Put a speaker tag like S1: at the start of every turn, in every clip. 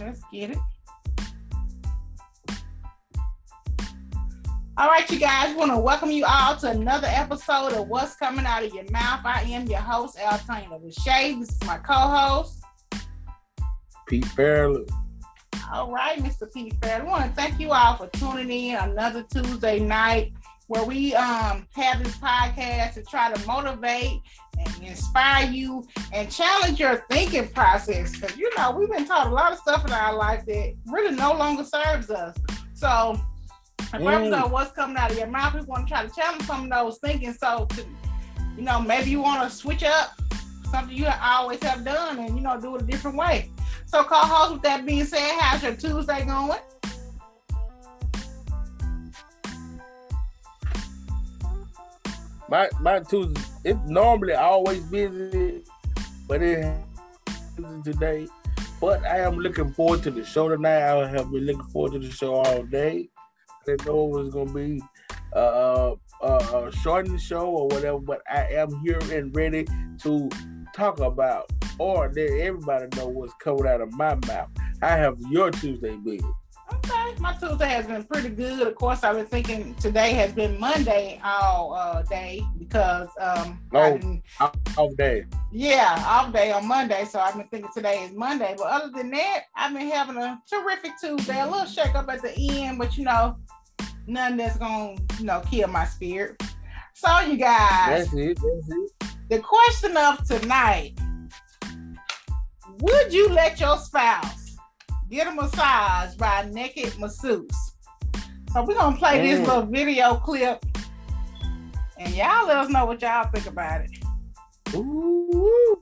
S1: Let's get it. All right, you guys, want to welcome you all to another episode of What's Coming Out of Your Mouth. I am your host, Altina Shay. This is my co-host,
S2: Pete Fairley.
S1: All right, Mr. Pete Fairley. I want to thank you all for tuning in another Tuesday night where we um, have this podcast to try to motivate and inspire you and challenge your thinking process. Because you know we've been taught a lot of stuff in our life that really no longer serves us. So if mm. know what's coming out of your mouth, we want to try to challenge some of those thinking. So, to, you know, maybe you want to switch up something you always have done and, you know, do it a different way. So, co-host, with that being said, how's your Tuesday going?
S2: My my Tuesday, it's normally always busy, but it today. But I am looking forward to the show tonight. I have been looking forward to the show all day I didn't know it was gonna be uh, uh, uh, shortened show or whatever, but I am here and ready to talk about or let everybody know what's coming out of my mouth. I have your Tuesday big.
S1: Okay, my Tuesday has been pretty good. Of course, I've been thinking today has been Monday all uh, day because um,
S2: oh, off day.
S1: Yeah, off day on Monday. So I've been thinking today is Monday. But other than that, I've been having a terrific Tuesday. A little shake up at the end, but you know, nothing that's gonna, you know, kill my spirit. So you guys,
S2: that's it. That's it.
S1: The question of tonight: Would you let your spouse get a massage by naked masseuse? So we're gonna play mm. this little video clip, and y'all let us know what y'all think about it.
S2: Ooh.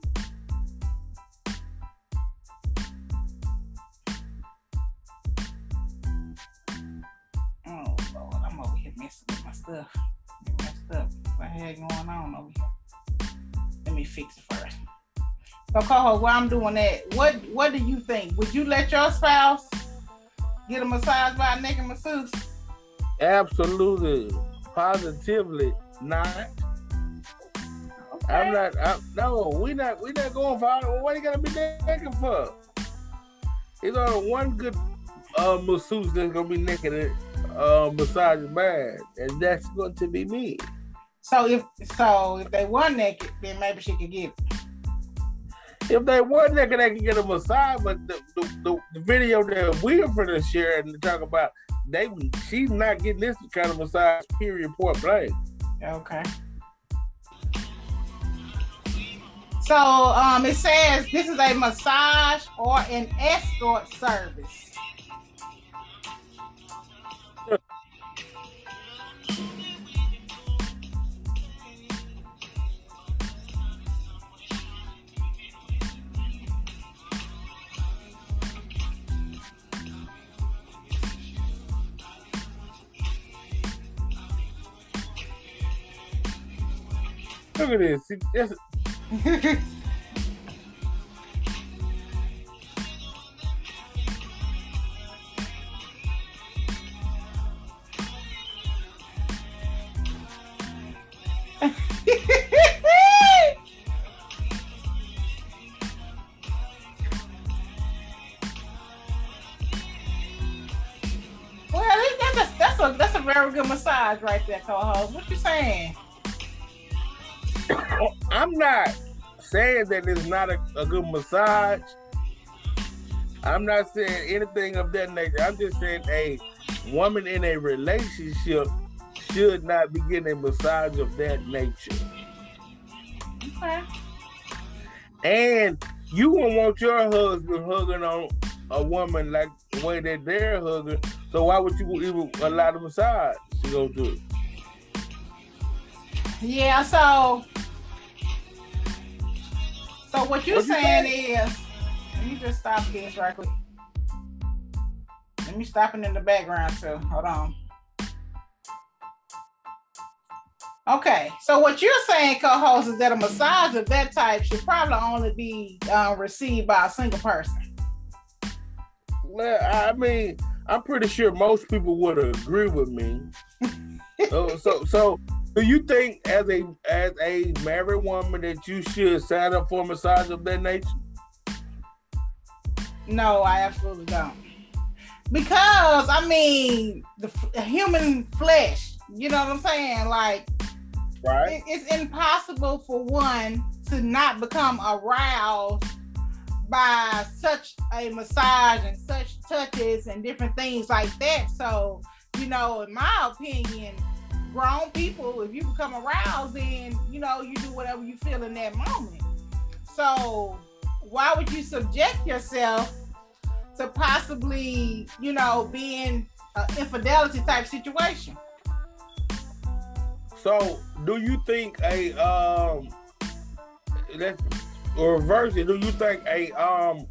S1: Oh Lord, I'm over here messing with my stuff messed up. What had going on over here? Let me fix it first. So, Coho, while I'm doing that, what what do you think? Would you let your spouse get a massage by a naked masseuse?
S2: Absolutely, positively not. Okay. I'm not. I'm, no, we not. We not going for. All, what you gonna be naked for? It's only one good uh, masseuse that's gonna be naked uh, massage man, and that's going to be me.
S1: So if so, if they were naked, then maybe she could get. It.
S2: If they were naked, they could get a massage. But the, the, the, video that we're to share and talk about, they she's not getting this kind of massage. Period. Point blank.
S1: Okay. So um, it says this is a massage or an escort service.
S2: Look at this. Just...
S1: well, that's a, that's a that's a very good massage right there, co-host. What you saying?
S2: Not saying that it's not a, a good massage. I'm not saying anything of that nature. I'm just saying a woman in a relationship should not be getting a massage of that nature.
S1: Okay.
S2: And you won't want your husband hugging on a woman like the way that they're hugging. So why would you even allow the massage to go through?
S1: Yeah, so so what you're saying you is, let me just stop this right quick. Let me stop it in the background too. Hold on. Okay, so what you're saying, co-host, is that a massage of that type should probably only be uh, received by a single person.
S2: Well, I mean, I'm pretty sure most people would agree with me. so, so, so do you think, as a as a married woman, that you should sign up for a massage of that nature?
S1: No, I absolutely don't. Because I mean, the, human flesh. You know what I'm saying? Like,
S2: right?
S1: It, it's impossible for one to not become aroused by such a massage and such touches and different things like that. So, you know, in my opinion, grown people, if you become aroused, then you know you do whatever you feel in that moment. So, why would you subject yourself to possibly, you know, being an infidelity type situation?
S2: So, do you think a um, let's reverse it? Do you think a um,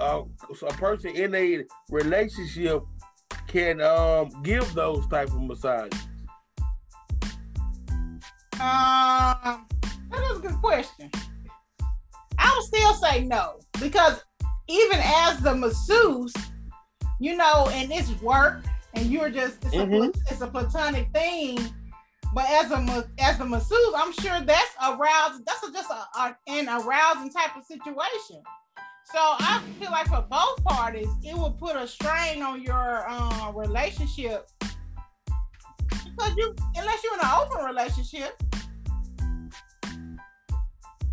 S2: a, a person in a relationship can um give those type of massages?
S1: Um, that is a good question. I would still say no because even as the masseuse, you know, and it's work, and you're just it's, mm-hmm. a, it's a platonic thing. But as a as a masseuse, I'm sure that's arousing. That's a, just a, a, an arousing type of situation. So I feel like for both parties, it will put a strain on your uh, relationship because you, unless you're in an open relationship,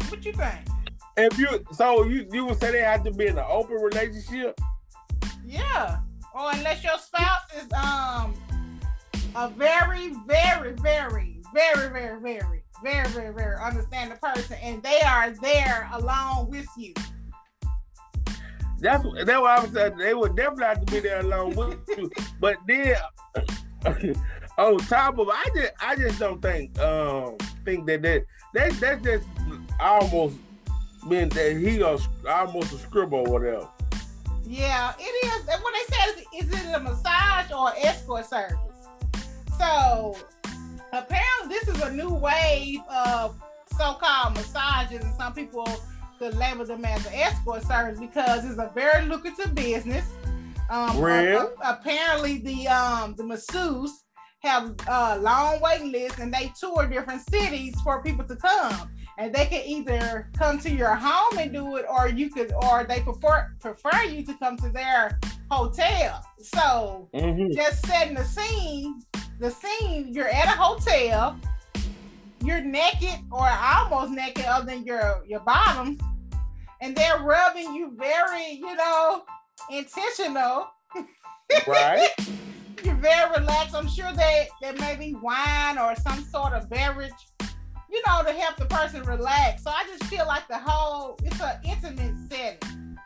S1: what you think?
S2: If you so you you would say they have to be in an open relationship?
S1: Yeah. Or unless your spouse is um a very, very, very, very, very, very, very, very, very understanding person and they are there along with you.
S2: That's that's what I was saying. They would definitely have to be there along with you. But then on top of I just I just don't think um think that that that that's just almost mean that he was almost a scribble or whatever.
S1: Yeah, it is. And what they said is, it a massage or escort service? So apparently, this is a new wave of so-called massages, and some people could label them as an escort service because it's a very lucrative business. Um,
S2: Real?
S1: Apparently, the um, the masseuse have a uh, long waiting lists, and they tour different cities for people to come and they can either come to your home and do it, or you could, or they prefer prefer you to come to their hotel. So mm-hmm. just setting the scene, the scene, you're at a hotel, you're naked or almost naked, other than your your bottoms, and they're rubbing you very, you know, intentional.
S2: Right.
S1: You're very relaxed. I'm sure that there may be wine or some sort of beverage you know, to help the person relax. So I just feel like the whole it's an intimate setting.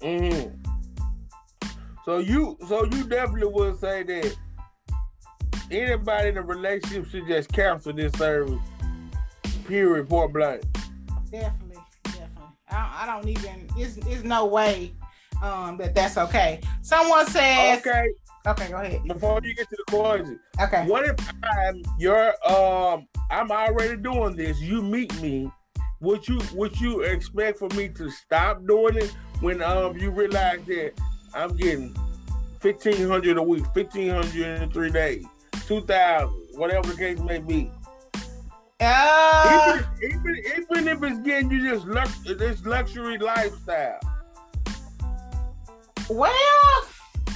S2: Mm-hmm. So you so you definitely would say that anybody in a relationship should just cancel this service. Period. Point blank.
S1: Definitely, definitely. I, I don't even. It's, it's no way um, that that's okay. Someone says.
S2: Okay.
S1: Okay, go ahead.
S2: Before you get to the question,
S1: okay.
S2: What if I'm your um I'm already doing this. You meet me. Would you would you expect for me to stop doing it when um you realize that I'm getting fifteen hundred a week, fifteen hundred in three days, two thousand, whatever the case may be.
S1: Uh,
S2: even, even, even if it's getting you this lux, this luxury lifestyle.
S1: Well,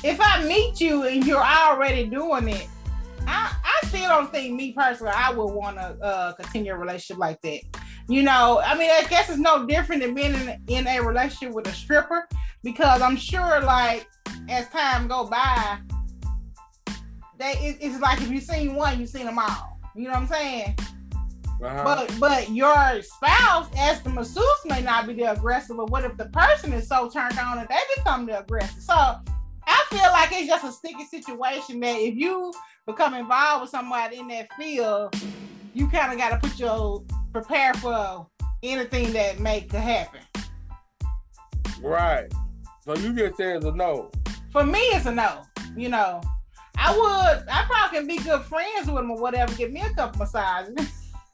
S1: if I meet you and you're already doing it, I, I still don't think me personally I would want to uh, continue a relationship like that. You know, I mean, I guess it's no different than being in, in a relationship with a stripper because I'm sure, like, as time go by, they it, it's like if you've seen one, you've seen them all. You know what I'm saying? Uh-huh. But but your spouse, as the masseuse, may not be the aggressor. But what if the person is so turned on that they become the aggressor? So I feel like it's just a sticky situation that if you become involved with somebody in that field, you kind of got to put your prepare for anything that may could happen.
S2: Right. So you just said it's a no.
S1: For me, it's a no. You know, I would. I probably can be good friends with them or whatever. Give me a couple massages.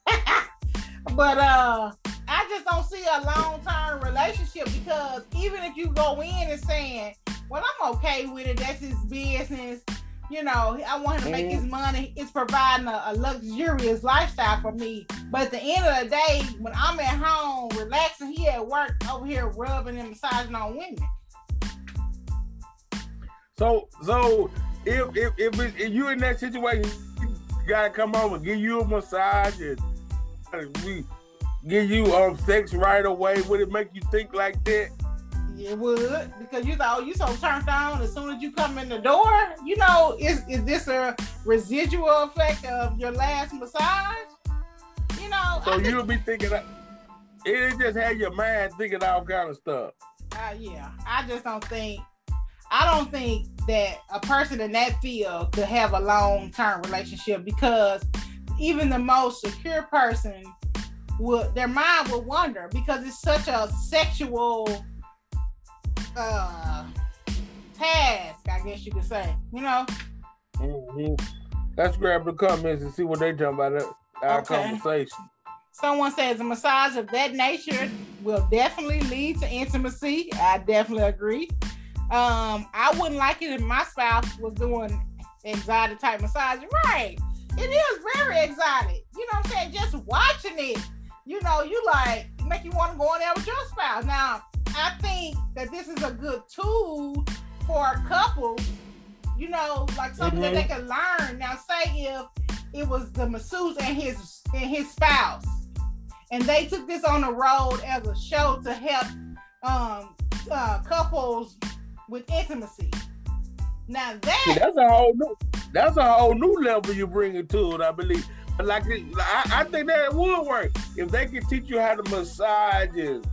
S1: but uh, I just don't see a long term relationship because even if you go in and saying, "Well, I'm okay with it. That's his business." you know, I want him to make his mm-hmm. money. It's providing a, a, luxurious lifestyle for me. But at the end of the day, when I'm at home relaxing, he at work over here rubbing and massaging on women.
S2: So so if if if, it, if you in that situation, you gotta come home and give you a massage and we give you um sex right away. Would it make you think like that?
S1: It would because you thought you so turned on as soon as you come in the door. You know, is is this a residual effect of your last massage? You know,
S2: so you'll be thinking. It just had your mind thinking all kind of stuff.
S1: Uh, yeah, I just don't think. I don't think that a person in that field could have a long term relationship because even the most secure person would their mind would wander because it's such a sexual uh task, I guess you could say. You know.
S2: Mm-hmm. Let's grab the comments and see what they talking about our okay. conversation.
S1: Someone says a massage of that nature will definitely lead to intimacy. I definitely agree. Um, I wouldn't like it if my spouse was doing exotic type massage. Right. It is very exotic. You know what I'm saying? Just watching it, you know, you like make you want to go in there with your spouse. Now, I think that this is a good tool for couples, you know, like something mm-hmm. that they can learn. Now, say if it was the masseuse and his and his spouse, and they took this on the road as a show to help um, uh, couples with intimacy. Now that
S2: See, that's a whole new that's a whole new level you bring it to it, I believe. But like I, I think that would work if they could teach you how to massage and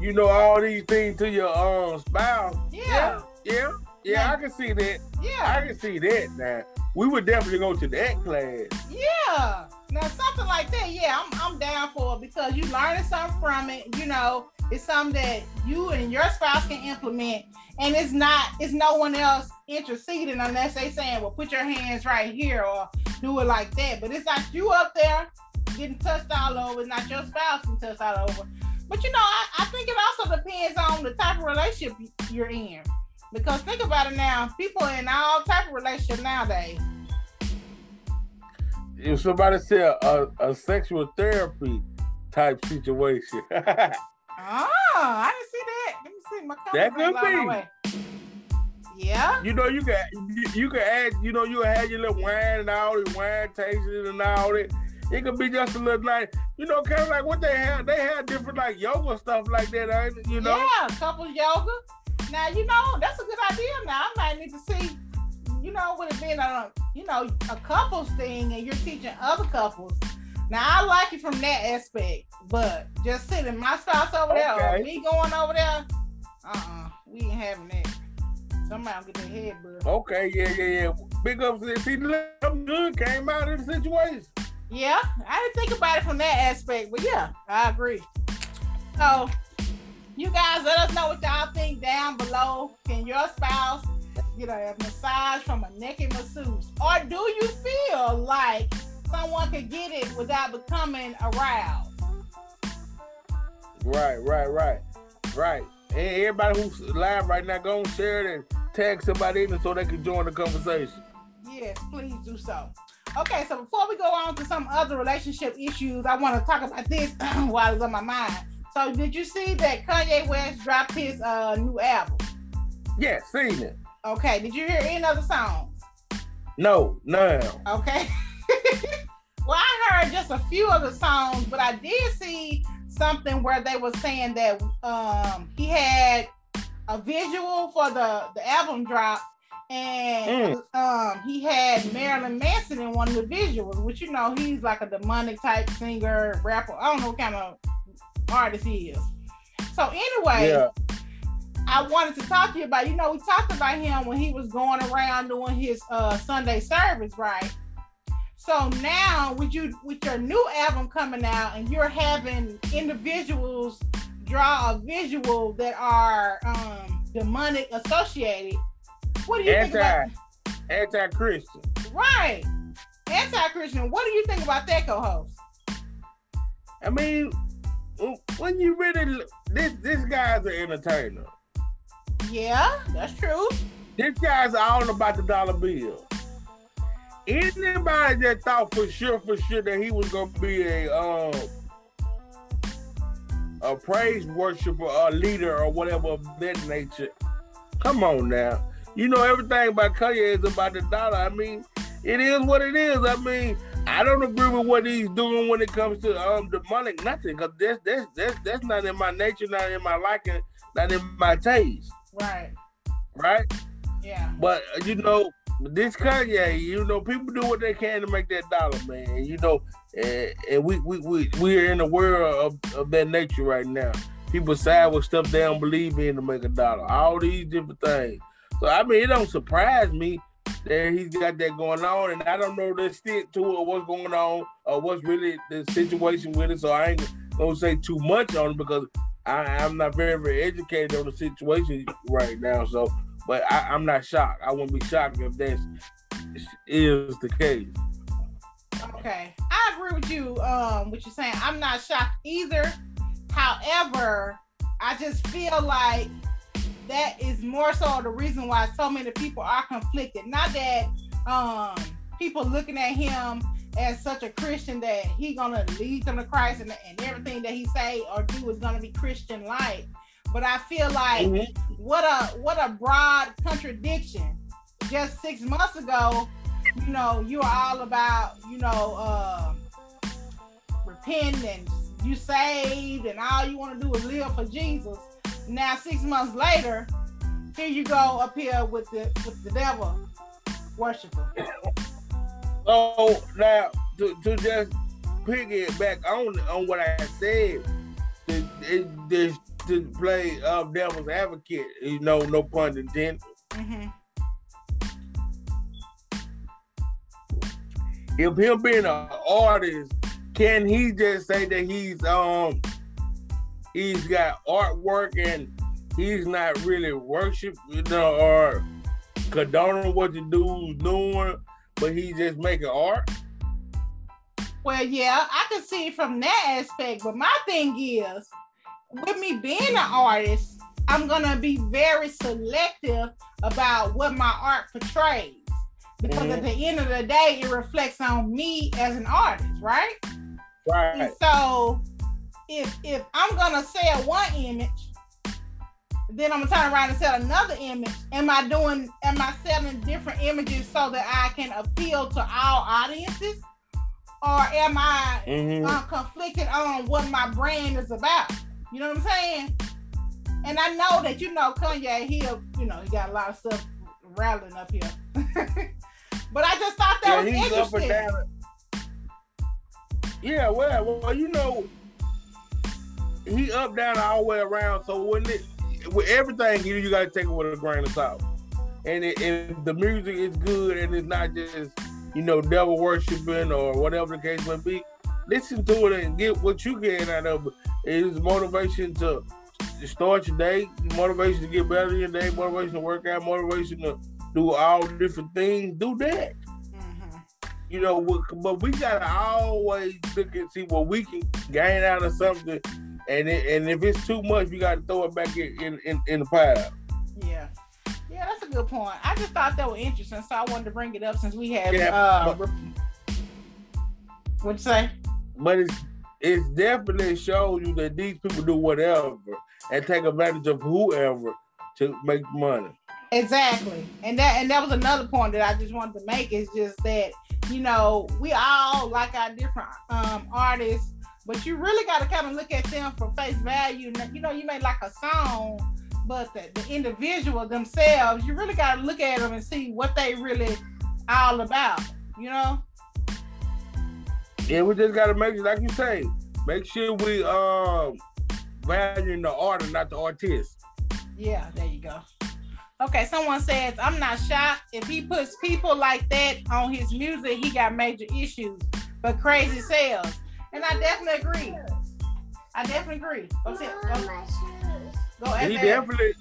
S2: you know all these things to your um spouse.
S1: Yeah,
S2: yeah, yeah. yeah I can see that.
S1: Yeah,
S2: I can see that now we would definitely go to that class.
S1: Yeah. Now something like that, yeah, I'm I'm down for it because you learning something from it. You know, it's something that you and your spouse can implement, and it's not it's no one else interceding unless they saying, well, put your hands right here or do it like that. But it's not you up there getting touched all over. It's not your spouse getting touched all over. But you know, I, I think it also depends on the type of relationship you're in. Because think about it now, people in all type of relationship nowadays.
S2: If somebody said a, a sexual therapy type situation.
S1: oh, I didn't see that. Let me see my That could be. Yeah.
S2: You know, you can you, you can add, you know, you can have your little wine and all the wine tasting and all that. It could be just a little like you know, kind of like what they have. They have different like yoga stuff like that, you know.
S1: Yeah, couple yoga. Now you know that's a good idea. Now I might need to see, you know, with it being a you know a couples thing, and you're teaching other couples. Now I like it from that aspect, but just sitting my spouse over okay. there or me going over there, uh, uh-uh, we ain't having that. Somebody get their head bro.
S2: Okay, yeah, yeah, yeah. Big up, see, something good came out of the situation.
S1: Yeah, I didn't think about it from that aspect, but yeah, I agree. So you guys let us know what y'all think down below. Can your spouse get a massage from a naked masseuse? Or do you feel like someone could get it without becoming aroused?
S2: Right, right, right, right. And everybody who's live right now, go and share it and tag somebody in so they can join the conversation.
S1: Yes, please do so. Okay, so before we go on to some other relationship issues, I want to talk about this while it's on my mind. So did you see that Kanye West dropped his uh, new album?
S2: Yeah, seen it.
S1: Okay. Did you hear any other songs?
S2: No, no.
S1: Okay. well, I heard just a few of the songs, but I did see something where they were saying that um, he had a visual for the the album drop, and mm. um, he had Marilyn Manson in one of the visuals, which you know he's like a demonic type singer, rapper. I don't know what kind of artist he is. So anyway, yeah. I wanted to talk to you about. You know, we talked about him when he was going around doing his uh, Sunday service, right? So now, with you with your new album coming out, and you're having individuals draw a visual that are um, demonic associated. What do you
S2: anti,
S1: think about
S2: anti-Christian?
S1: Right, anti-Christian. What do you think about that, co-host?
S2: I mean, when you really this this guy's an entertainer.
S1: Yeah, that's true.
S2: This guy's all about the dollar bill. Anybody that thought for sure, for sure that he was gonna be a um a praise worshiper a leader or whatever of that nature, come on now. You know everything about Kanye is about the dollar. I mean, it is what it is. I mean, I don't agree with what he's doing when it comes to um demonic nothing, because that's that's that's that's not in my nature, not in my liking, not in my taste.
S1: Right.
S2: Right.
S1: Yeah.
S2: But uh, you know, this Kanye, you know, people do what they can to make that dollar, man. You know, and, and we we we we are in a world of, of that nature right now. People side with stuff they don't believe in to make a dollar. All these different things. So I mean, it don't surprise me that he's got that going on, and I don't know the extent to it, what's going on, or what's really the situation with it. So I ain't gonna say too much on it because I, am not very, very educated on the situation right now. So, but I, am not shocked. I wouldn't be shocked if that is the case.
S1: Okay, I agree with you. Um, what you're saying. I'm not shocked either. However, I just feel like that is more so the reason why so many people are conflicted. Not that um, people looking at him as such a Christian that he gonna lead them to Christ and, and everything that he say or do is gonna be Christian like. But I feel like mm-hmm. what a what a broad contradiction. Just six months ago, you know, you were all about, you know, uh, repent and you saved and all you want to do is live for Jesus. Now six months later, here you go up here with the with the devil worshiper.
S2: So now to, to just it back on on what I said, to, to, to play uh, devil's advocate, you know, no pun intended. Mm-hmm. If him being an artist, can he just say that he's um he's got artwork and he's not really worship, you know, or condoning what the dude's doing, but he's just making art?
S1: Well, yeah, I can see it from that aspect, but my thing is, with me being an artist, I'm gonna be very selective about what my art portrays because mm-hmm. at the end of the day, it reflects on me as an artist, right?
S2: Right. And
S1: so if if I'm gonna sell one image, then I'm gonna turn around and sell another image. Am I doing? Am I selling different images so that I can appeal to all audiences, or am I mm-hmm. uh, conflicted on what my brand is about? You know what I'm saying? And I know that you know Kanye, he you know he got a lot of stuff rattling up here. but I just thought that yeah, was interesting.
S2: Yeah, well, well, you know, he up down all the way around. So when it with everything you you gotta take it with a grain of salt. And it, if the music is good and it's not just you know devil worshiping or whatever the case may be, listen to it and get what you can out of it. It is motivation to start your day, motivation to get better in your day, motivation to work out, motivation to do all different things. Do that. Mm-hmm. You know, but we gotta always look and see what we can gain out of something and it, and if it's too much, you got to throw it back in, in in the pile.
S1: Yeah, yeah, that's a good point. I just thought that was interesting, so I wanted to bring it up since we had. Yeah, uh, but, what'd you say?
S2: But it's it's definitely shows you that these people do whatever and take advantage of whoever to make money.
S1: Exactly, and that and that was another point that I just wanted to make is just that you know we all like our different um, artists but you really got to kind of look at them for face value. You know, you may like a song, but the, the individual themselves, you really got to look at them and see what they really all about. You know.
S2: Yeah, we just got to make it like you say, make sure we um value the art and not the artist.
S1: Yeah, there you go. Okay, someone says, I'm not shocked. If he puts people like that on his music, he got major issues. But crazy sales. And I definitely agree. I definitely agree. Go sit. Go. Go he definitely,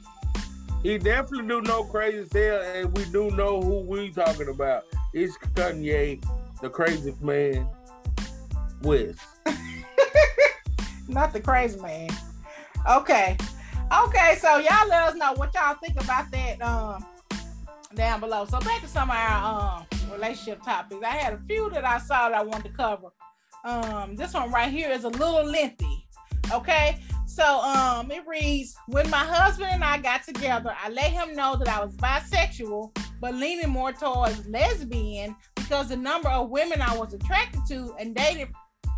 S2: he definitely do no crazy sale, and we do know who we talking about. It's Kanye, the crazy man, West.
S1: Not the crazy man. Okay. Okay, so y'all let us know what y'all think about that um down below. So back to some of our um relationship topics. I had a few that I saw that I wanted to cover. Um, this one right here is a little lengthy. Okay, So um it reads when my husband and I got together, I let him know that I was bisexual, but leaning more towards lesbian because the number of women I was attracted to and dated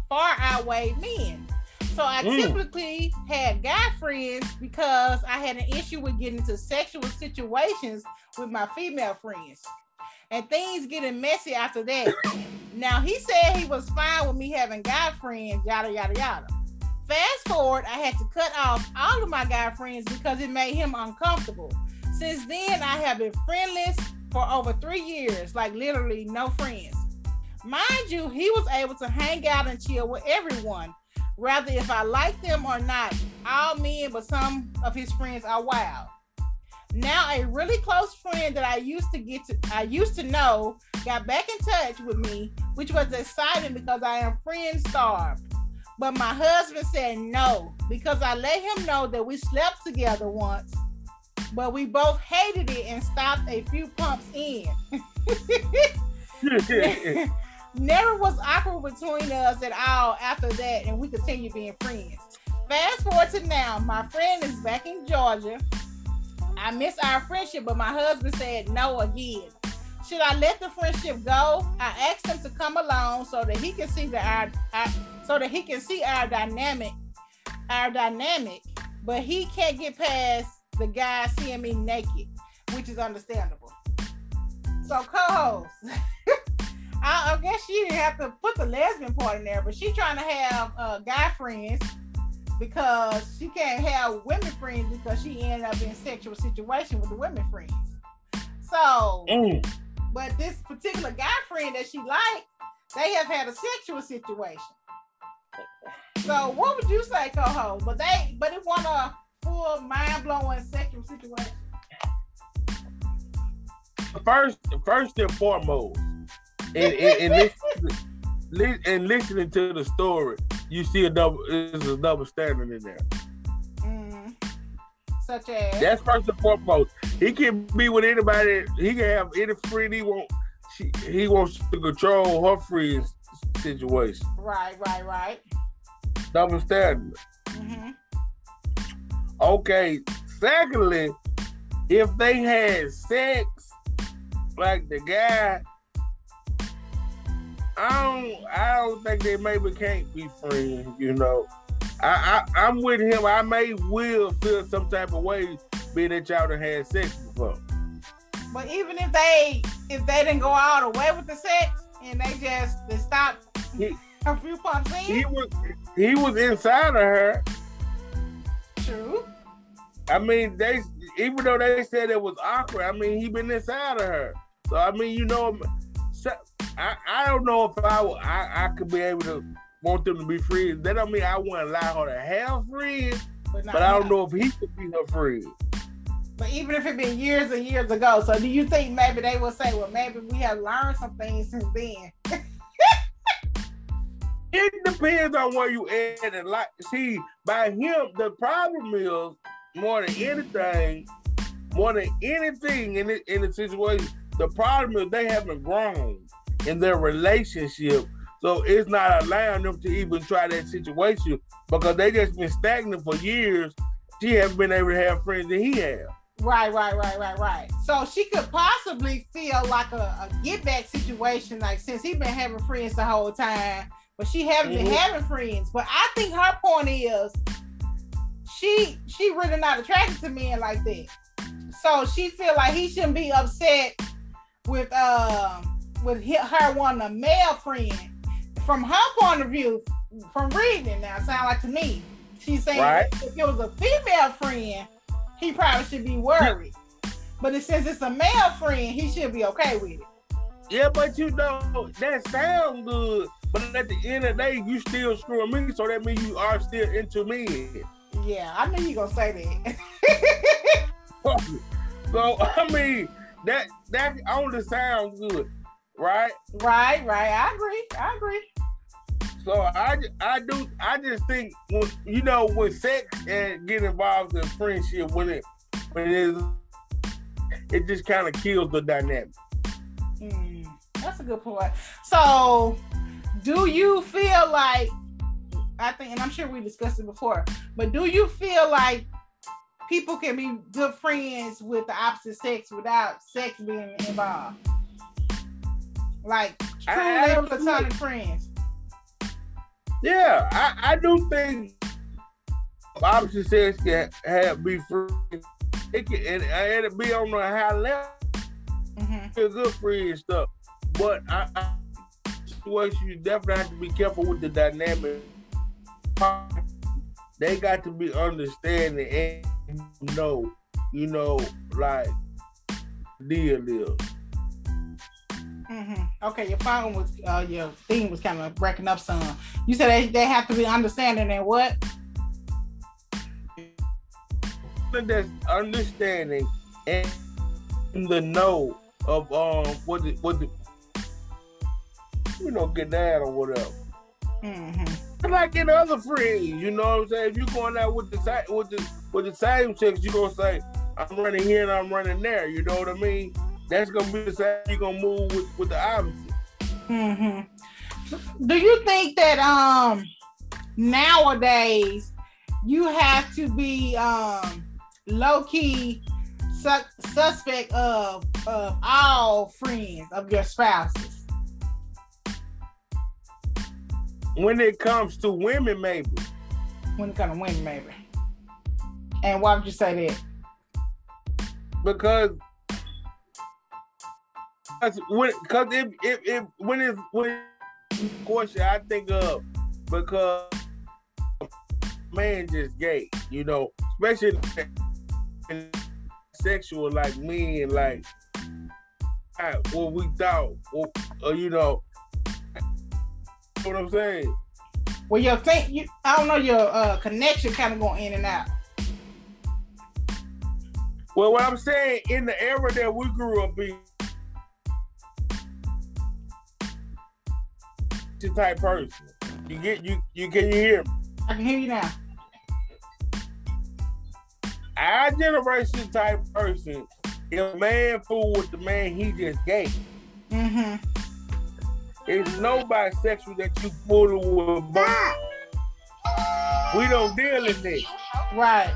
S1: far outweighed men. So I mm. typically had guy friends because I had an issue with getting into sexual situations with my female friends. And things getting messy after that. Now he said he was fine with me having guy friends, yada yada yada. Fast forward, I had to cut off all of my guy friends because it made him uncomfortable. Since then, I have been friendless for over three years, like literally no friends. Mind you, he was able to hang out and chill with everyone, rather if I like them or not. All men, but some of his friends are wild. Now, a really close friend that I used to get to, I used to know, got back in touch with me, which was exciting because I am friend starved. But my husband said no because I let him know that we slept together once, but we both hated it and stopped a few pumps in. Never was awkward between us at all after that, and we continue being friends. Fast forward to now, my friend is back in Georgia. I miss our friendship, but my husband said no again. Should I let the friendship go? I asked him to come along so that he can see the our, our so that he can see our dynamic, our dynamic, but he can't get past the guy seeing me naked, which is understandable. So co-host, I, I, guess she didn't have to put the lesbian part in there, but she trying to have uh, guy friends because she can't have women friends because she ended up in sexual situation with the women friends. So. Mm but this particular guy friend that she liked, they have had a sexual situation. So what would you say, Coho? But they but it wasn't a full mind blowing sexual situation.
S2: First, first and foremost, and, and, and, and listening to the story, you see a double is a double standard in there.
S1: Mm, such as
S2: that's first and foremost. He can be with anybody. He can have any friend he want. She, he wants to control her friend's situation.
S1: Right, right, right.
S2: Double standard. Mm-hmm. Okay. Secondly, if they had sex, like the guy, I don't, I don't think they maybe can't be friends. You know, I, I, I'm with him. I may will feel some type of way being that y'all done had sex before.
S1: But even if they if they didn't go all the way with the sex and they just they stopped he, a few pumps in,
S2: he was he was inside of her.
S1: True.
S2: I mean, they even though they said it was awkward, I mean, he been inside of her. So I mean, you know, I, I don't know if I, I I could be able to want them to be friends. That don't mean I want to allow her to have friends, but, but I don't know if he could be her friend.
S1: But even if it been years and years ago, so do you think maybe they will say, well, maybe we have learned some things since then?
S2: it depends on where you at and like see by him the problem is more than anything more than anything in the, in the situation the problem is they haven't grown in their relationship so it's not allowing them to even try that situation because they just been stagnant for years she hasn't been able to have friends that he has
S1: Right, right, right, right, right. So she could possibly feel like a, a get back situation, like since he's been having friends the whole time, but she haven't mm-hmm. been having friends. But I think her point is she she really not attracted to men like that. So she feel like he shouldn't be upset with uh with her wanting a male friend. From her point of view, from reading it now, sound like to me, she's saying right. if it was a female friend, he probably should be worried. But it says it's a male friend, he should be okay with it.
S2: Yeah, but you know, that sounds good. But at the end of the day, you still screwing me, so that means you are still into me.
S1: Yeah, I knew you gonna say that.
S2: so I mean, that that only sounds good, right?
S1: Right, right. I agree. I agree.
S2: So I, I do I just think when you know when sex and get involved in friendship when it when it is it just kind of kills the dynamic.
S1: Mm, that's a good point. So do you feel like I think, and I'm sure we discussed it before, but do you feel like people can be good friends with the opposite sex without sex being involved? Like truly platonic friends.
S2: Yeah, I, I do think opposite sex can have be friends. It can and, and it be on a high level. Mm-hmm. good friend stuff. But I, I you definitely have to be careful with the dynamic. They got to be understanding and know, you know, like deal is.
S1: Okay, your phone was, uh, your thing was kind of breaking up some. You said they, they have to be understanding and what?
S2: That's understanding and the know of um what the what the you know get that or whatever. Mm-hmm. Like in other friends, you know what I'm saying. If you're going out with the with the with the same sex, you're gonna say I'm running here and I'm running there. You know what I mean? That's gonna be the same. You're gonna move with, with the opposite.
S1: Mm-hmm. Do you think that um nowadays you have to be um low key su- suspect of of all friends of your spouses?
S2: When it comes to women, maybe.
S1: When it comes to women, maybe. And why would you say that?
S2: Because when because if, if if when it's when question I think of because man just gay, you know, especially sexual like me and like what we thought, or, or you know, what I'm saying.
S1: Well, your thing, you, I don't know, your uh, connection kind of going in and out.
S2: Well, what I'm saying in the era that we grew up in, type person. You get you you can you hear me?
S1: I can hear you now.
S2: Our generation type person, if a man fool with the man he just gay. Mm-hmm. It's no bisexual that you fool with. But we don't deal in this.
S1: Right.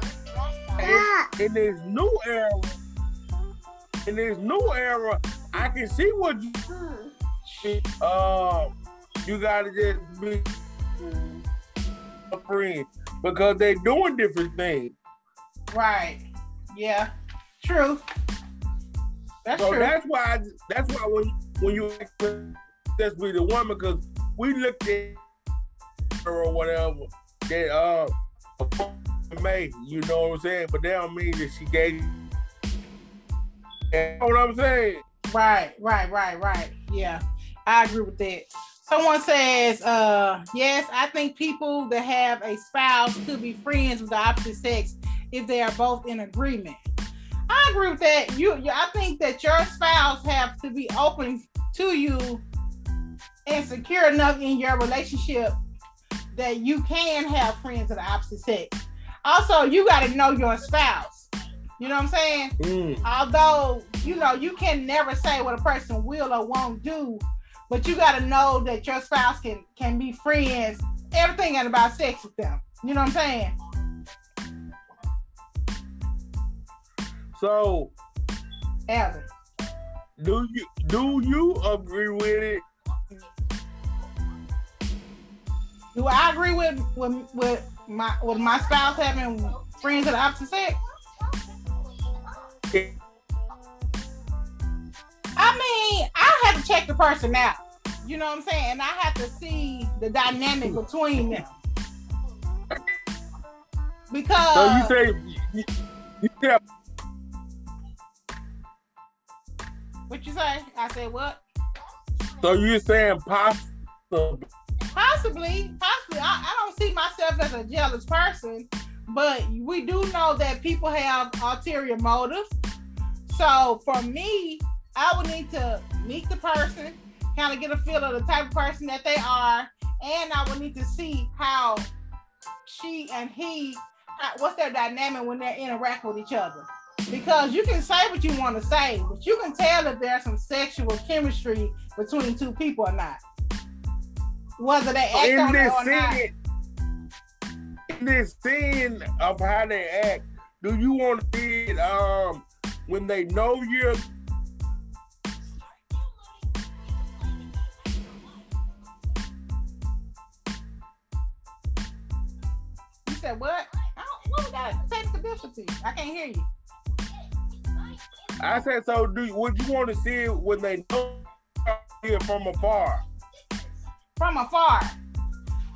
S2: In this new era, in this new era, I can see what you uh you gotta just be a friend because they're doing different things.
S1: Right. Yeah. True. That's so true.
S2: that's why I, that's why when when you just be the woman because we looked at her or whatever that uh made you know what I'm saying, but that don't mean that she gave. You know what I'm saying?
S1: Right, right, right, right. Yeah, I agree with that. Someone says, uh, yes, I think people that have a spouse could be friends with the opposite sex if they are both in agreement. I agree with that. You, I think that your spouse have to be open to you and secure enough in your relationship that you can have friends of the opposite sex. Also, you got to know your spouse. You know what I'm saying? Mm. Although, you know, you can never say what a person will or won't do but you got to know that your spouse can can be friends. Everything ain't about sex with them. You know what I'm saying?
S2: So,
S1: Alvin,
S2: do you do you agree with it?
S1: Do I agree with with with my with my spouse having friends of the opposite sex? I mean, I have to check the person out. You know what I'm saying? And I have to see the dynamic between them. Because
S2: So you say you, you
S1: have What you say? I said what?
S2: So you're saying possibly
S1: Possibly, possibly. I, I don't see myself as a jealous person, but we do know that people have ulterior motives. So for me, I would need to meet the person, kind of get a feel of the type of person that they are, and I would need to see how she and he, what's their dynamic when they interact with each other. Because you can say what you want to say, but you can tell if there's some sexual chemistry between two people or not. Whether they act in on it or not.
S2: In this scene of how they act, do you want to see it um when they know you're
S1: said what? I don't, what was that? Technical difficulty. I can't hear you.
S2: I said so do would you want to see it when they know you're from afar?
S1: From afar.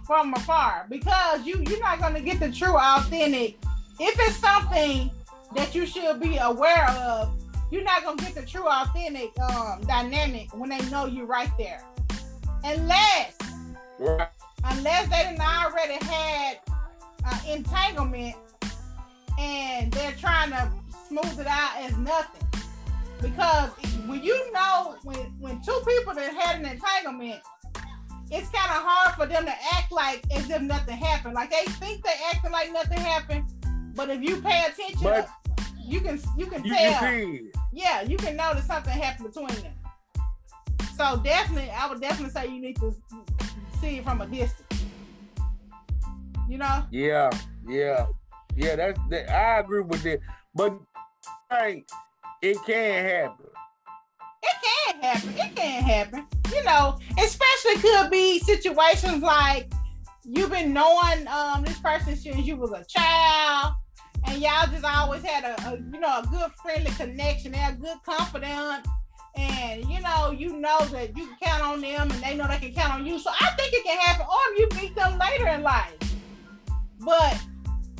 S1: From afar. Because you you're not gonna get the true authentic. If it's something that you should be aware of, you're not gonna get the true authentic um dynamic when they know you right there. Unless
S2: Right.
S1: unless they done already had uh, entanglement and they're trying to smooth it out as nothing. Because when you know when when two people that had an entanglement, it's kind of hard for them to act like as if nothing happened. Like they think they acting like nothing happened, but if you pay attention,
S2: But-
S1: you can you can
S2: You
S1: tell.
S2: can.
S1: Yeah, you can know that something happened between them. So definitely, I would definitely say you need to see it from a distance. You know?
S2: Yeah, yeah, yeah. That's that. I agree with that. But like, it can happen.
S1: It can happen. It can happen. You know, especially could be situations like you've been knowing um this person since you was a child, and y'all just always had a, a you know a good friendly connection. They're a good confidant, and you know you know that you can count on them, and they know they can count on you. So I think it can happen, or you meet them later in life. But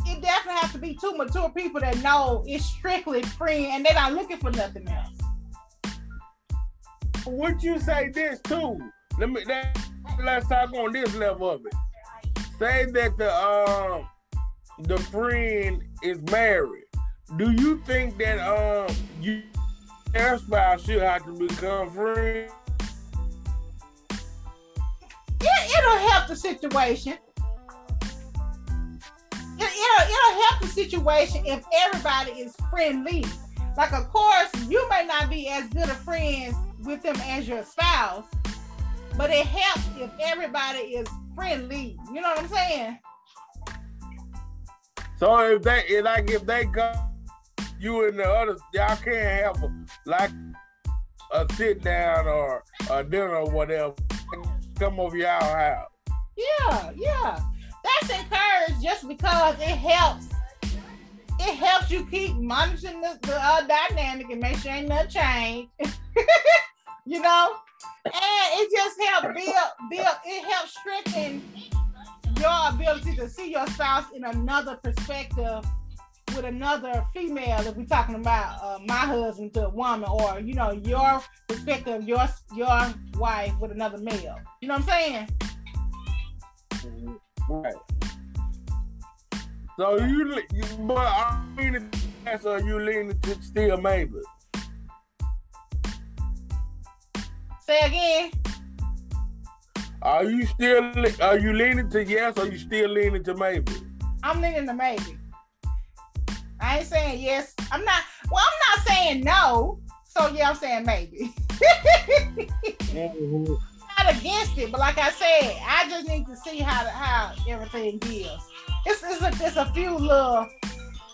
S1: it definitely has to be two mature people that know it's strictly friend, and they're not looking for nothing else.
S2: Would you say this too? Let me. That, let's talk on this level of it. Say that the um the friend is married. Do you think that um you their spouse should have to become friends?
S1: it, it'll help the situation. It, it'll, it'll help the situation if everybody is friendly. Like, of course, you may not be as good of friends with them as your spouse, but it helps if everybody is friendly. You know what I'm saying?
S2: So if they if like if they go, you and the others, y'all can't have a, like a sit down or a dinner or whatever. Come over y'all house.
S1: Yeah, yeah. That's encouraged just because it helps. It helps you keep monitoring the, the uh, dynamic and make sure ain't nothing change. you know, and it just helps build, build. It helps strengthen your ability to see your spouse in another perspective with another female. If we're talking about uh, my husband to a woman, or you know, your perspective, your your wife with another male. You know what I'm saying?
S2: Right. So you, le- you but I mean, so you leaning to still maybe.
S1: Say again.
S2: Are you still are you leaning to yes or you still leaning to maybe?
S1: I'm leaning to maybe. I ain't saying yes. I'm not. Well, I'm not saying no. So yeah, I'm saying maybe.
S2: Mhm.
S1: Not against it, but like I said, I just need to see how how everything deals. It's it's a, it's a few little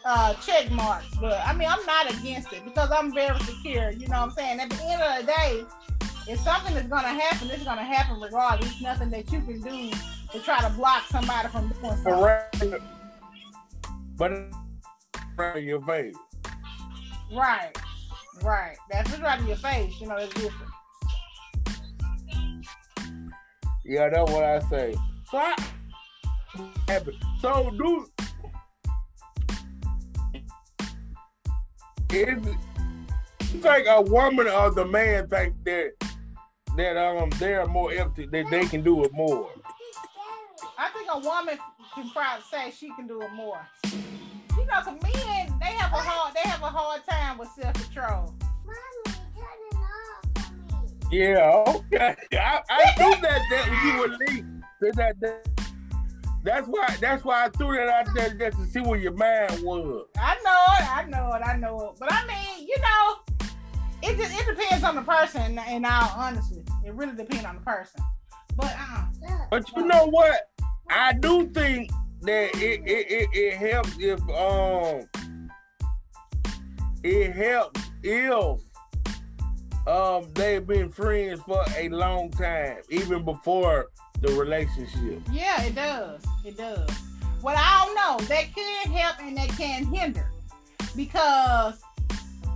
S1: uh check marks, but I mean I'm not against it because I'm very secure. You know what I'm saying? At the end of the day, if something is gonna happen, it's gonna happen regardless. There's nothing that you can do to try to block somebody from doing something.
S2: But right in your face.
S1: Right, right. That's right in your face. You know, it's different.
S2: Yeah, that's what I say. So I happen. So do is you a woman or the man think that that um they're more empty that they can do it more?
S1: I think a woman can probably say she can do it more. You know, 'cause men they have a hard they have a hard time with self control.
S2: Yeah, okay. I, I knew that that you would leave. That, that, that- that's why that's why I threw that out there just to see where your mind was.
S1: I know it, I know it, I know it. But I mean, you know, it just it depends on the person. In all honestly. it really depends on the person. But uh,
S2: But you know what? I do think that it it, it, it helps if um it helps if um they've been friends for a long time, even before the relationship.
S1: Yeah, it does. It does. Well, I don't know. That can help and that can hinder because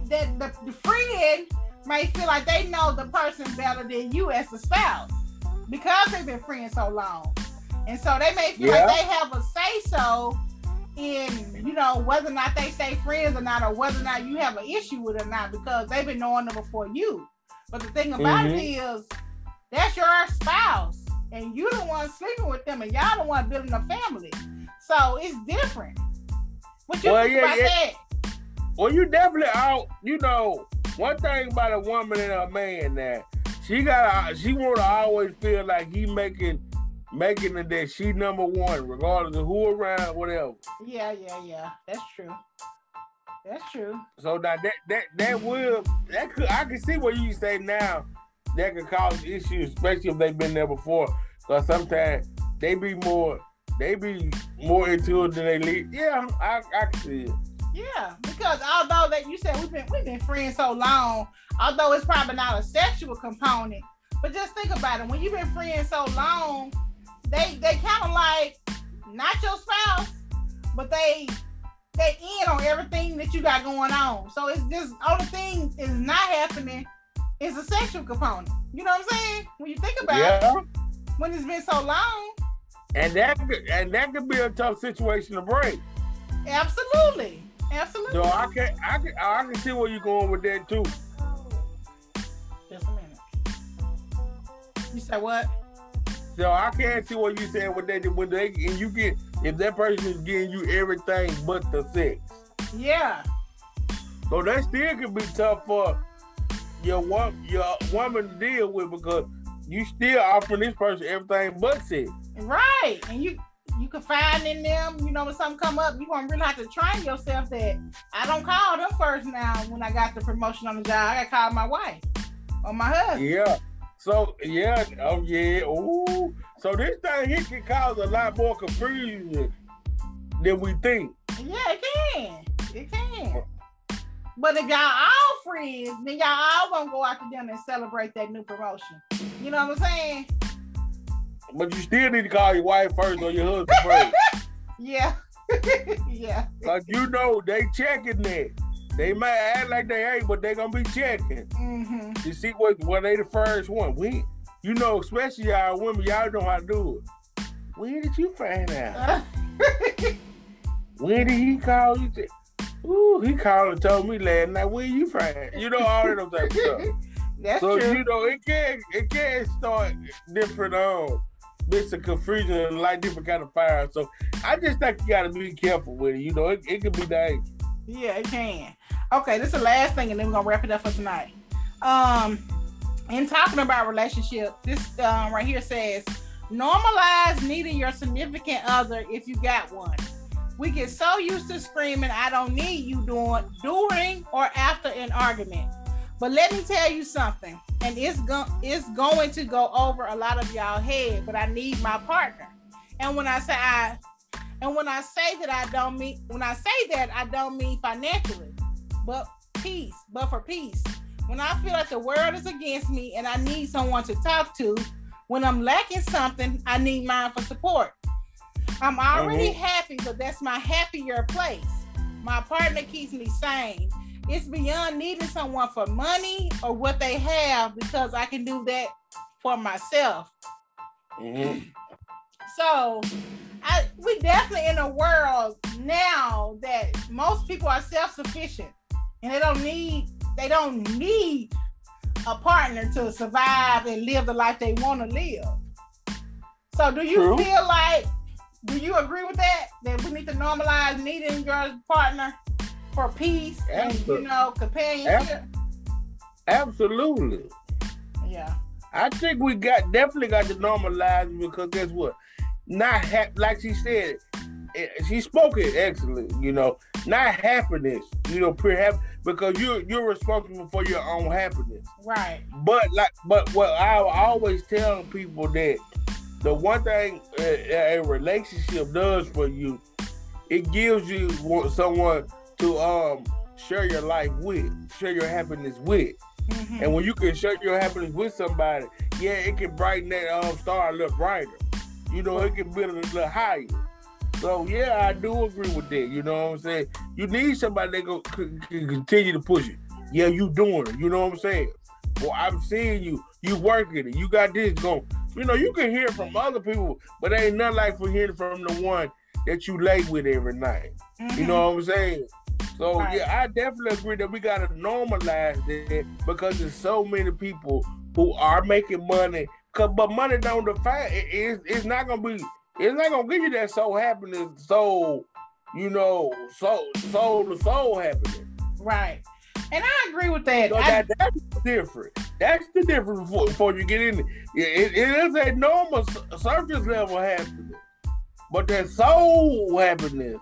S1: that the, the friend may feel like they know the person better than you as the spouse because they've been friends so long. And so they may feel yeah. like they have a say so in, you know, whether or not they stay friends or not, or whether or not you have an issue with it or not, because they've been knowing them before you. But the thing about mm-hmm. it is, that's your spouse, and you the one sleeping with them, and y'all the one building a family. So it's different. What you well, think yeah, about yeah. that?
S2: Well, you definitely out. You know, one thing about a woman and a man that she got, she want to always feel like he making making it that she number one, regardless of who around, whatever.
S1: Yeah, yeah, yeah. That's true. That's true.
S2: So now that that that will that could I can see what you say now that could cause issues, especially if they've been there before. Because sometimes they be more they be more into it than they leave. Yeah, I I can see it.
S1: Yeah, because although that you said we've been we've been friends so long, although it's probably not a sexual component, but just think about it. When you've been friends so long, they they kind of like not your spouse, but they they in on everything that you got going on. So it's just all the thing is not happening is a sexual component. You know what I'm saying? When you think about yeah. it, when it's been so long.
S2: And that could, and that could be a tough situation to break.
S1: Absolutely, absolutely.
S2: So I can I can I can see where you're going with that too.
S1: Just a minute. You said what?
S2: So I can't see what you saying with that when they and you get if that person is giving you everything but the sex.
S1: Yeah.
S2: So that still could be tough for your one your woman to deal with because you still offering this person everything but sex.
S1: Right. And you you can find in them, you know, when something come up, you gonna really have to train yourself that I don't call them first now when I got the promotion on the job. I gotta call my wife or my husband.
S2: Yeah. So yeah, oh yeah, ooh. So this thing here can cause a lot more confusion than we think.
S1: Yeah, it can. It can. But if y'all all friends, then y'all all gonna go out to dinner and celebrate that new promotion. You know what I'm saying?
S2: But you still need to call your wife first or your husband first.
S1: yeah. yeah.
S2: Like you know, they checking that. They might act like they ain't, but they gonna be checking. Mm-hmm. You see what what they the first one. We you know, especially y'all women, y'all know how to do it. When did you find out? when did he call you? To, ooh, he called and told me last night. When you find? You know all of them type of stuff.
S1: That's
S2: so
S1: true.
S2: you know it can it can start different um mix of confusion and light different kind of fire. So I just think you gotta be careful with it. You know, it, it can be dangerous.
S1: Yeah, it can. Okay, this is the last thing, and then we're gonna wrap it up for tonight. Um, in talking about relationship, this um, right here says normalize needing your significant other if you got one. We get so used to screaming, I don't need you doing during or after an argument. But let me tell you something, and it's going it's going to go over a lot of y'all head, but I need my partner. And when I say I and when I say that I don't mean when I say that I don't mean financially, but peace, but for peace. When I feel like the world is against me and I need someone to talk to, when I'm lacking something, I need mine for support. I'm already mm-hmm. happy, but that's my happier place. My partner keeps me sane. It's beyond needing someone for money or what they have because I can do that for myself. Mm-hmm. So, I, we definitely in a world now that most people are self-sufficient and they don't need they don't need a partner to survive and live the life they want to live. So do you True. feel like do you agree with that? That we need to normalize needing your partner for peace Absolutely. and you know companionship?
S2: Absolutely.
S1: Yeah.
S2: I think we got definitely got to normalize because guess what? Not ha- like she said, she spoke it excellent. You know, not happiness. You know, perhaps because you're you're responsible for your own happiness.
S1: Right.
S2: But like, but what I always tell people that the one thing a, a relationship does for you, it gives you someone to um share your life with, share your happiness with. Mm-hmm. And when you can share your happiness with somebody, yeah, it can brighten that um star a little brighter. You know, it can build it a little higher. So yeah, I do agree with that. You know what I'm saying? You need somebody that go, can continue to push it. Yeah, you doing it. You know what I'm saying? Well, I'm seeing you. You working it. You got this going. You know, you can hear from other people, but ain't nothing like for hearing from the one that you lay with every night. Mm-hmm. You know what I'm saying? So right. yeah, I definitely agree that we gotta normalize that because there's so many people who are making money. Cause but money don't define it, it's, it's not gonna be it's not gonna give you that soul happiness, soul, you know, soul soul to soul happiness.
S1: Right. And I agree with that.
S2: So
S1: I,
S2: that that's different. That's the difference before, before you get in it. It, it is a normal surface level happiness, but that soul happiness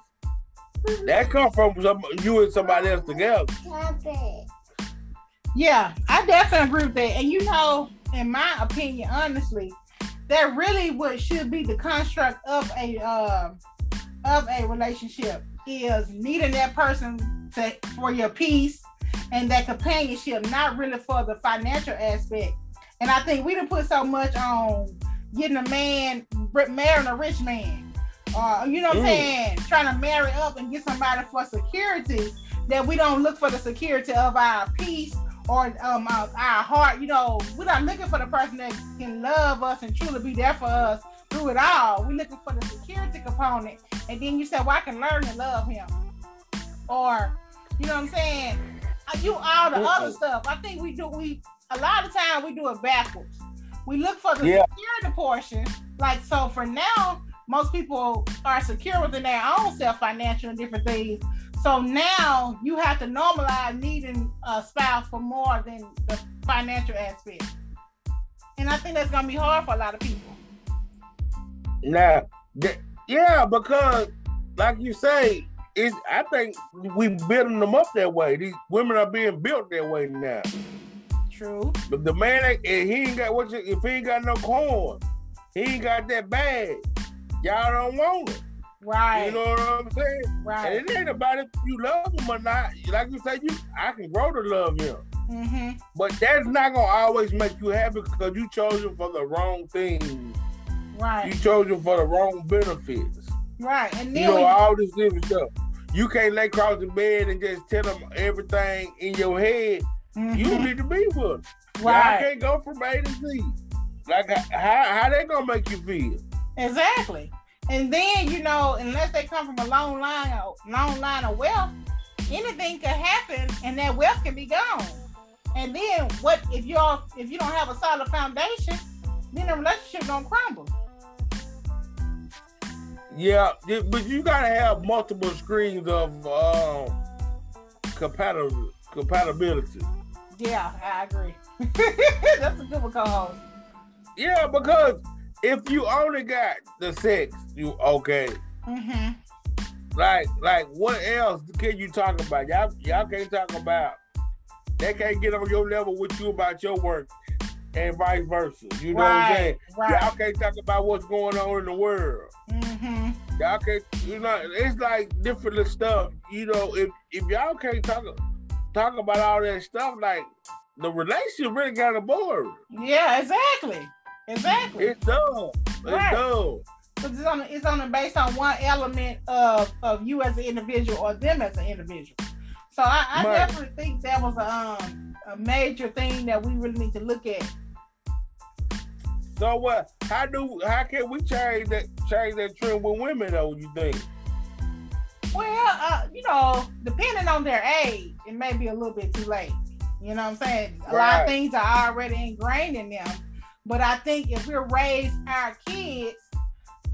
S2: that come from some, you and somebody else together.
S1: Yeah, I definitely agree with that. And you know, in my opinion, honestly, that really what should be the construct of a uh, of a relationship is needing that person to, for your peace and that companionship, not really for the financial aspect. And I think we didn't put so much on getting a man marrying a rich man. Uh, you know what I'm saying, trying to marry up and get somebody for security, that we don't look for the security of our peace or um, our, our, heart. You know, we're not looking for the person that can love us and truly be there for us through it all. We're looking for the security component. And then you say, well, I can learn to love him. Or, you know what I'm saying? I do all the other stuff. I think we do, we, a lot of time we do it backwards. We look for the yeah. security portion. Like, so for now, most people are secure within their own self, financial and different things. So now you have to normalize needing a spouse for more than the financial aspect. And I think that's gonna be hard for a lot of people.
S2: Now, th- yeah, because like you say, it's I think we building them up that way. These women are being built that way now.
S1: True.
S2: But the man, he ain't got what you, if he ain't got no corn, he ain't got that bag y'all don't want it.
S1: Right.
S2: You know what I'm saying?
S1: Right.
S2: And it ain't about if you love him or not. Like you say, you I can grow to love him.
S1: Mm-hmm.
S2: But that's not gonna always make you happy because you chose him for the wrong things.
S1: Right.
S2: You chose him for the wrong benefits.
S1: Right. And then
S2: you know we... all this different stuff. You can't lay across the bed and just tell them everything in your head. Mm-hmm. You need to be with them. Right. Y'all can't go from A to Z. Like how how they gonna make you feel?
S1: Exactly. And then, you know, unless they come from a long line of long line of wealth, anything could happen and that wealth can be gone. And then what if you all if you don't have a solid foundation, then the relationship gonna crumble.
S2: Yeah, but you gotta have multiple screens of um, compatible compatibility.
S1: Yeah, I agree. That's a good one.
S2: Yeah, because if you only got the sex, you okay.
S1: Mm-hmm.
S2: Like, like what else can you talk about? Y'all, y'all can't talk about. They can't get on your level with you about your work, and vice versa. You know right, what I'm saying? Right. Y'all can't talk about what's going on in the world.
S1: Mm-hmm.
S2: Y'all can't. You know, it's like different stuff. You know, if if y'all can't talk talk about all that stuff, like the relationship really got a board.
S1: Yeah, exactly. Exactly.
S2: It's dumb. It's right. dumb.
S1: Because it's on it's on based on one element of of you as an individual or them as an individual. So I, I right. definitely think that was a um a major thing that we really need to look at.
S2: So what? How do how can we change that change that trend with women though? You think?
S1: Well, uh, you know, depending on their age, it may be a little bit too late. You know what I'm saying? A right. lot of things are already ingrained in them but I think if we raise our kids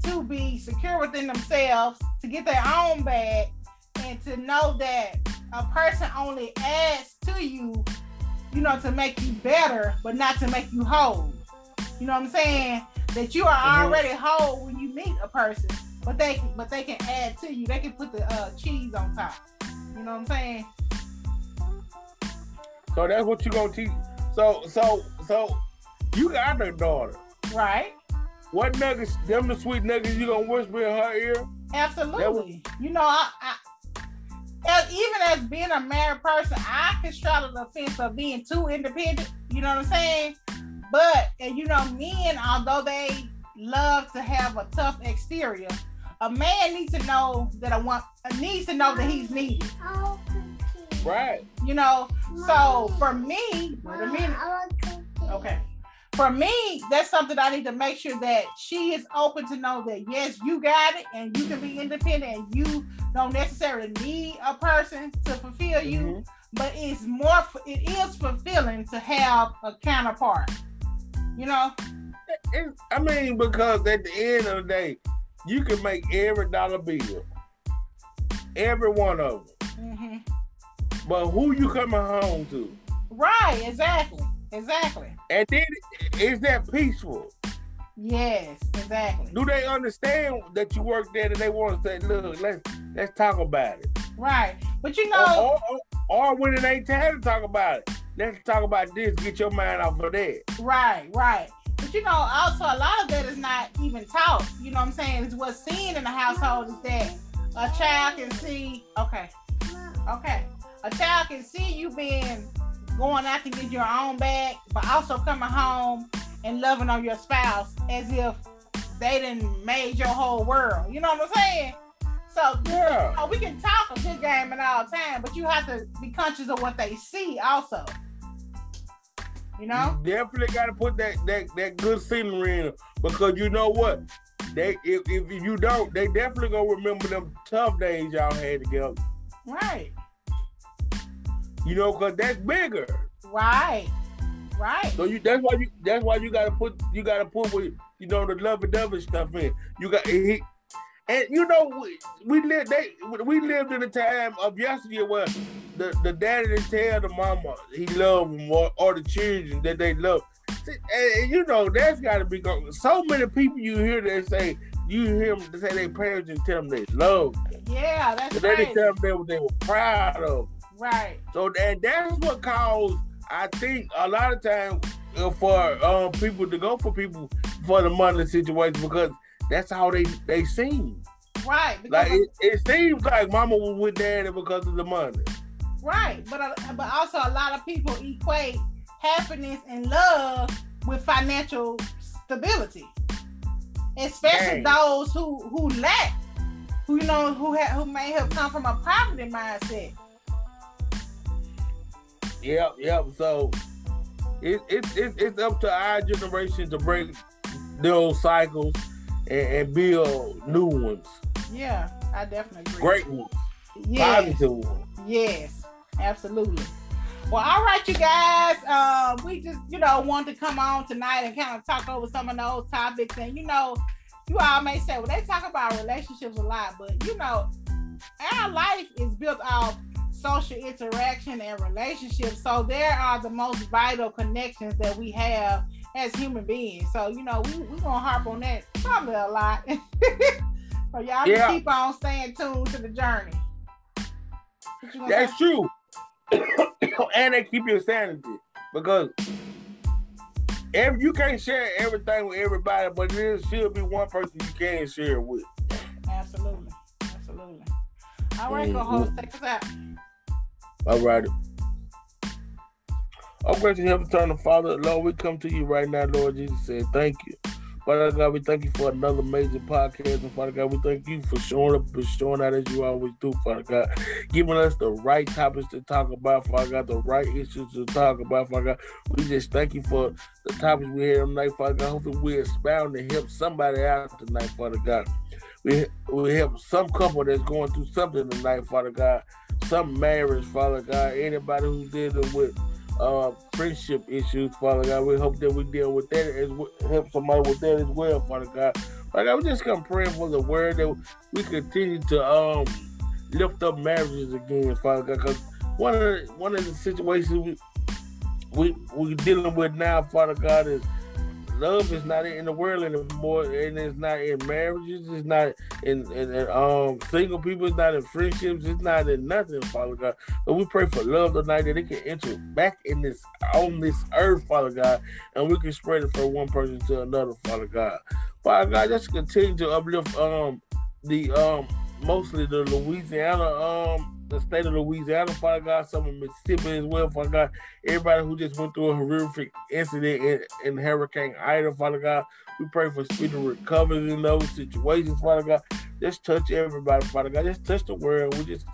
S1: to be secure within themselves, to get their own bag, and to know that a person only adds to you, you know, to make you better, but not to make you whole. You know what I'm saying? That you are already whole when you meet a person, but they but they can add to you. They can put the uh, cheese on top. You know what I'm saying?
S2: So that's what you gonna teach. So so so you got a daughter.
S1: Right.
S2: what nuggets, them the sweet nuggets you gonna whisper in her ear?
S1: Absolutely. You know, I, I as, even as being a married person, I can straddle the fence of being too independent. You know what I'm saying? But and you know, men, although they love to have a tough exterior, a man needs to know that I want a one needs to know that he's needed.
S2: Right.
S1: You know, so for me, wait a minute. Okay. For me, that's something I need to make sure that she is open to know that yes, you got it and you can be independent and you don't necessarily need a person to fulfill you, mm-hmm. but it's more it is fulfilling to have a counterpart. You know?
S2: It, I mean, because at the end of the day, you can make every dollar bill, every one of them. Mm-hmm. But who you coming home to?
S1: Right, exactly, exactly.
S2: And then is that peaceful?
S1: Yes, exactly.
S2: Do they understand that you work there and they want to say, look, let's let's talk about it?
S1: Right. But you know
S2: or, or, or when it ain't time to talk about it, let's talk about this, get your mind off of that.
S1: Right, right. But you know, also a lot of that is not even taught. You know what I'm saying? It's what's seen in the household is that a child can see, okay, okay, a child can see you being going out to get your own bag, but also coming home and loving on your spouse as if they didn't made your whole world. You know what I'm saying? So yeah, you know, we can talk a good game at all time, but you have to be conscious of what they see also. You know,
S2: you definitely got to put that that that good scenery in because you know what, they if, if you don't, they definitely gonna remember them tough days y'all had together.
S1: Right.
S2: You know, cause that's bigger.
S1: Right. Right.
S2: So you that's why you that's why you gotta put you gotta put with you know the love and dovey stuff in. You got he, and you know we, we lived they we lived in a time of yesterday where the, the daddy didn't tell the mama he loved them or, or the children that they love. And, you know that's got to be going. So many people you hear that say you hear them say their parents and tell them they love.
S1: Them. Yeah, that's
S2: but right. They didn't tell them they, they were proud of.
S1: Right.
S2: So that that's what caused I think a lot of times uh, for um, people to go for people for the money situation because that's how they they seem.
S1: Right.
S2: Like it, it, seems like mama was with daddy because of the money.
S1: Right, but uh, but also a lot of people equate happiness and love with financial stability, especially Dang. those who who lack, who you know who ha- who may have come from a poverty mindset.
S2: Yep, yep. So it, it, it, it's up to our generation to break those cycles and, and build new ones.
S1: Yeah, I definitely agree.
S2: Great ones. Yes. Positive ones.
S1: Yes, absolutely. Well, all right, you guys. Uh, we just, you know, wanted to come on tonight and kind of talk over some of those topics. And, you know, you all may say, well, they talk about relationships a lot, but, you know, our life is built off social interaction and relationships. So there are the most vital connections that we have as human beings. So, you know, we, we're going to harp on that probably a lot. so y'all yeah. keep on staying tuned to the journey.
S2: That's say? true. and they keep your sanity because if you can't share everything with everybody, but there should be one person you can share with.
S1: Absolutely. Absolutely. All right, mm-hmm. co-host, take us out.
S2: All right. Oh, gracious Heavenly Eternal Father, Lord, we come to you right now, Lord Jesus, saying thank you. Father God, we thank you for another major podcast. And Father God, we thank you for showing up and showing out as you always do, Father God. Giving us the right topics to talk about, Father God, the right issues to talk about, Father God. We just thank you for the topics we had tonight, Father God. Hopefully we expound and help somebody out tonight, Father God. We, we help some couple that's going through something tonight, Father God some marriage, Father God. Anybody who's dealing with uh, friendship issues, Father God, we hope that we deal with that as help somebody with that as well, Father God. Father God, we just come praying for the word that we continue to um lift up marriages again, Father God. Because one of the, one of the situations we we we're dealing with now, Father God, is love is not in the world anymore, and it's not in marriages, it's not in, in, in um single people, it's not in friendships, it's not in nothing, Father God. But we pray for love tonight that it can enter back in this on this earth, Father God, and we can spread it from one person to another, Father God. Father God, just continue to uplift um the um mostly the Louisiana um the state of Louisiana, Father God, some of Mississippi as well, Father God. Everybody who just went through a horrific incident in, in Hurricane Ida, Father God. We pray for speedy recovery in those situations, Father God. Just touch everybody, Father God. Just touch the world. We just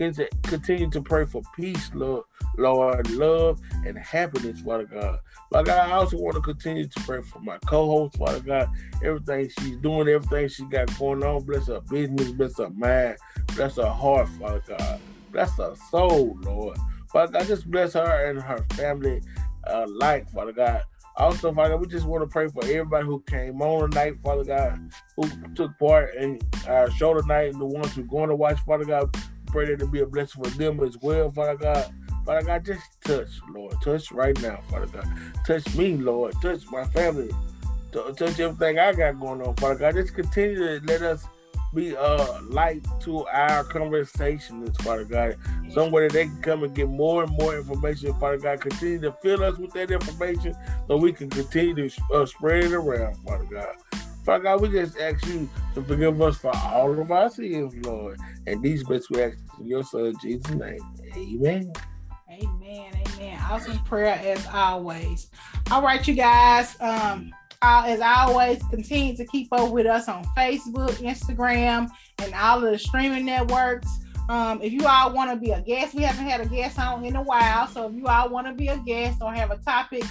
S2: continue to pray for peace, Lord, Lord, love and happiness, Father God. Father God, I also want to continue to pray for my co-host, Father God. Everything she's doing, everything she got going on, bless her business, bless her mind, bless her heart, Father God. Bless her soul, Lord. Father God, just bless her and her family uh, like, Father God. Also, Father God, we just want to pray for everybody who came on tonight, Father God, who took part in our show tonight, and the ones who are going to watch, Father God pray that it be a blessing for them as well, Father God. Father God, just touch, Lord. Touch right now, Father God. Touch me, Lord. Touch my family. Touch everything I got going on, Father God. Just continue to let us be a light to our conversations, Father God. Somewhere that they can come and get more and more information, Father God. Continue to fill us with that information so we can continue to uh, spread it around, Father God. Father God, we just ask you to forgive us for all of our sins, Lord. And these bits we ask in your son Jesus' name. Amen.
S1: Amen. Amen. Awesome prayer as always. All right, you guys. Um, I'll as always, continue to keep up with us on Facebook, Instagram, and all of the streaming networks. Um, if you all want to be a guest, we haven't had a guest on in a while. So if you all want to be a guest or have a topic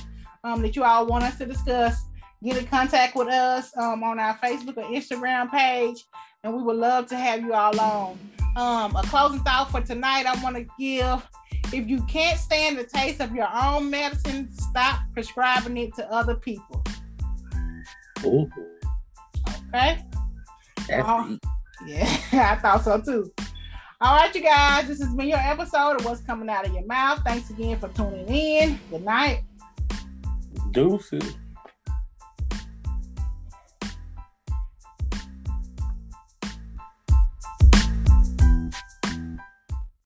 S1: um, that you all want us to discuss, get in contact with us um, on our Facebook or Instagram page, and we would love to have you all on. Um, a closing thought for tonight, I want to give if you can't stand the taste of your own medicine, stop prescribing it to other people.
S2: Ooh.
S1: Okay. Uh, yeah, I thought so too. All right, you guys, this has been your episode of What's Coming Out of Your Mouth. Thanks again for tuning in. Good night.
S2: Deuces.